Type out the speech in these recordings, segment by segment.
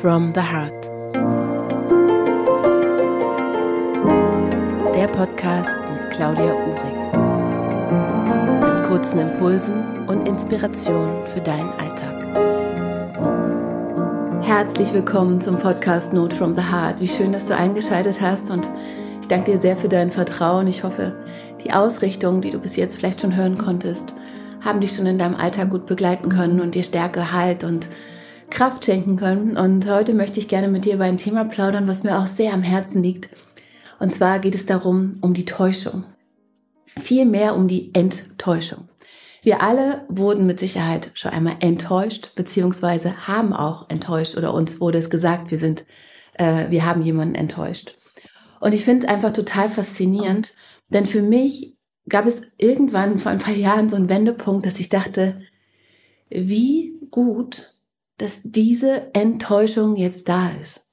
from the Heart. Der Podcast mit Claudia Uhrig. Mit kurzen Impulsen und Inspirationen für deinen Alltag. Herzlich willkommen zum Podcast Note from the Heart. Wie schön, dass du eingeschaltet hast und ich danke dir sehr für dein Vertrauen. Ich hoffe, die Ausrichtung, die du bis jetzt vielleicht schon hören konntest, haben dich schon in deinem Alltag gut begleiten können und dir Stärke, Halt und Kraft schenken können. Und heute möchte ich gerne mit dir über ein Thema plaudern, was mir auch sehr am Herzen liegt. Und zwar geht es darum, um die Täuschung. Vielmehr um die Enttäuschung. Wir alle wurden mit Sicherheit schon einmal enttäuscht, beziehungsweise haben auch enttäuscht oder uns wurde es gesagt, wir sind, äh, wir haben jemanden enttäuscht. Und ich finde es einfach total faszinierend, denn für mich gab es irgendwann vor ein paar Jahren so einen Wendepunkt, dass ich dachte, wie gut, dass diese Enttäuschung jetzt da ist.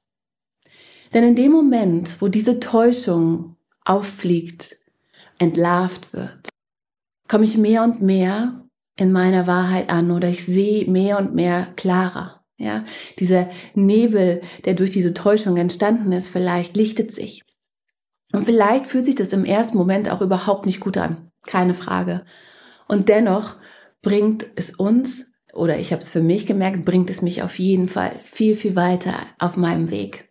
Denn in dem Moment, wo diese Täuschung auffliegt, entlarvt wird, komme ich mehr und mehr in meiner Wahrheit an oder ich sehe mehr und mehr klarer. Ja, dieser Nebel, der durch diese Täuschung entstanden ist, vielleicht lichtet sich. Und vielleicht fühlt sich das im ersten Moment auch überhaupt nicht gut an, keine Frage. Und dennoch bringt es uns, oder ich habe es für mich gemerkt, bringt es mich auf jeden Fall viel, viel weiter auf meinem Weg.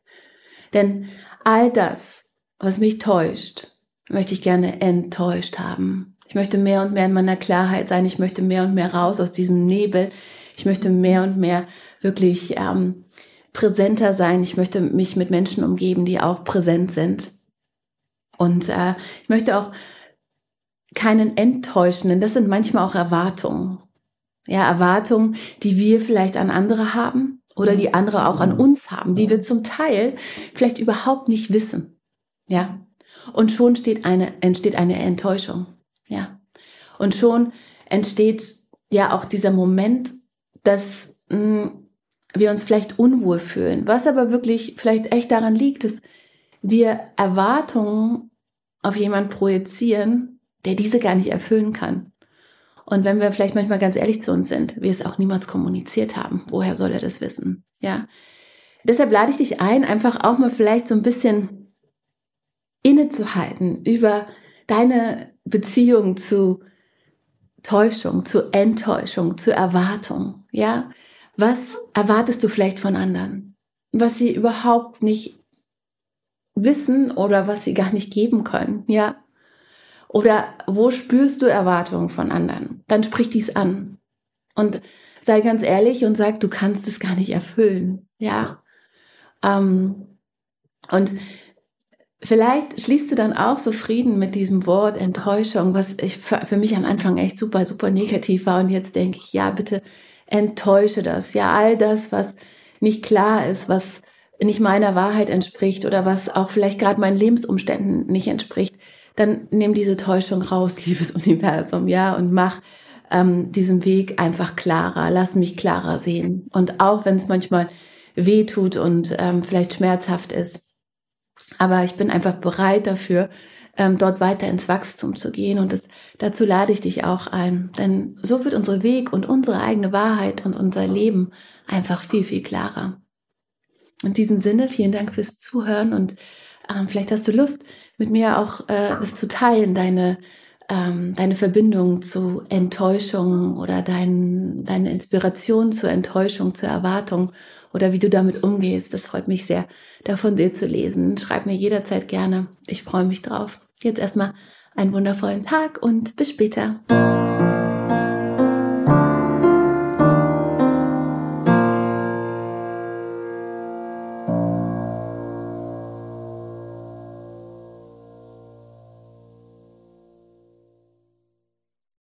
Denn all das, was mich täuscht, möchte ich gerne enttäuscht haben. Ich möchte mehr und mehr in meiner Klarheit sein. Ich möchte mehr und mehr raus aus diesem Nebel. Ich möchte mehr und mehr wirklich ähm, präsenter sein. Ich möchte mich mit Menschen umgeben, die auch präsent sind. Und äh, ich möchte auch keinen enttäuschen, denn das sind manchmal auch Erwartungen. Ja, Erwartungen, die wir vielleicht an andere haben oder die andere auch an uns haben, die wir zum Teil vielleicht überhaupt nicht wissen. Ja. Und schon steht eine, entsteht eine Enttäuschung. Ja. Und schon entsteht ja auch dieser Moment, dass mh, hm, wir uns vielleicht unwohl fühlen, was aber wirklich vielleicht echt daran liegt, dass wir Erwartungen auf jemanden projizieren, der diese gar nicht erfüllen kann. Und wenn wir vielleicht manchmal ganz ehrlich zu uns sind, wir es auch niemals kommuniziert haben, woher soll er das wissen? Ja. Deshalb lade ich dich ein, einfach auch mal vielleicht so ein bisschen innezuhalten über deine Beziehung zu Täuschung, zu Enttäuschung, zu Erwartung. Ja. Was erwartest du vielleicht von anderen? Was sie überhaupt nicht wissen oder was sie gar nicht geben können, ja? Oder wo spürst du Erwartungen von anderen? Dann sprich dies an. Und sei ganz ehrlich und sag, du kannst es gar nicht erfüllen, ja? Ähm, und vielleicht schließt du dann auch so Frieden mit diesem Wort Enttäuschung, was ich für, für mich am Anfang echt super, super negativ war. Und jetzt denke ich, ja, bitte enttäusche das. Ja, all das, was nicht klar ist, was nicht meiner Wahrheit entspricht oder was auch vielleicht gerade meinen Lebensumständen nicht entspricht, dann nimm diese Täuschung raus, liebes Universum, ja, und mach ähm, diesen Weg einfach klarer, lass mich klarer sehen. Und auch wenn es manchmal weh tut und ähm, vielleicht schmerzhaft ist, aber ich bin einfach bereit dafür, ähm, dort weiter ins Wachstum zu gehen. Und das, dazu lade ich dich auch ein. Denn so wird unser Weg und unsere eigene Wahrheit und unser Leben einfach viel, viel klarer. In diesem Sinne, vielen Dank fürs Zuhören und ähm, vielleicht hast du Lust, mit mir auch äh, das zu teilen, deine, ähm, deine Verbindung zu Enttäuschung oder dein, deine Inspiration zur Enttäuschung, zur Erwartung oder wie du damit umgehst. Das freut mich sehr, davon dir zu lesen. Schreib mir jederzeit gerne. Ich freue mich drauf. Jetzt erstmal einen wundervollen Tag und bis später.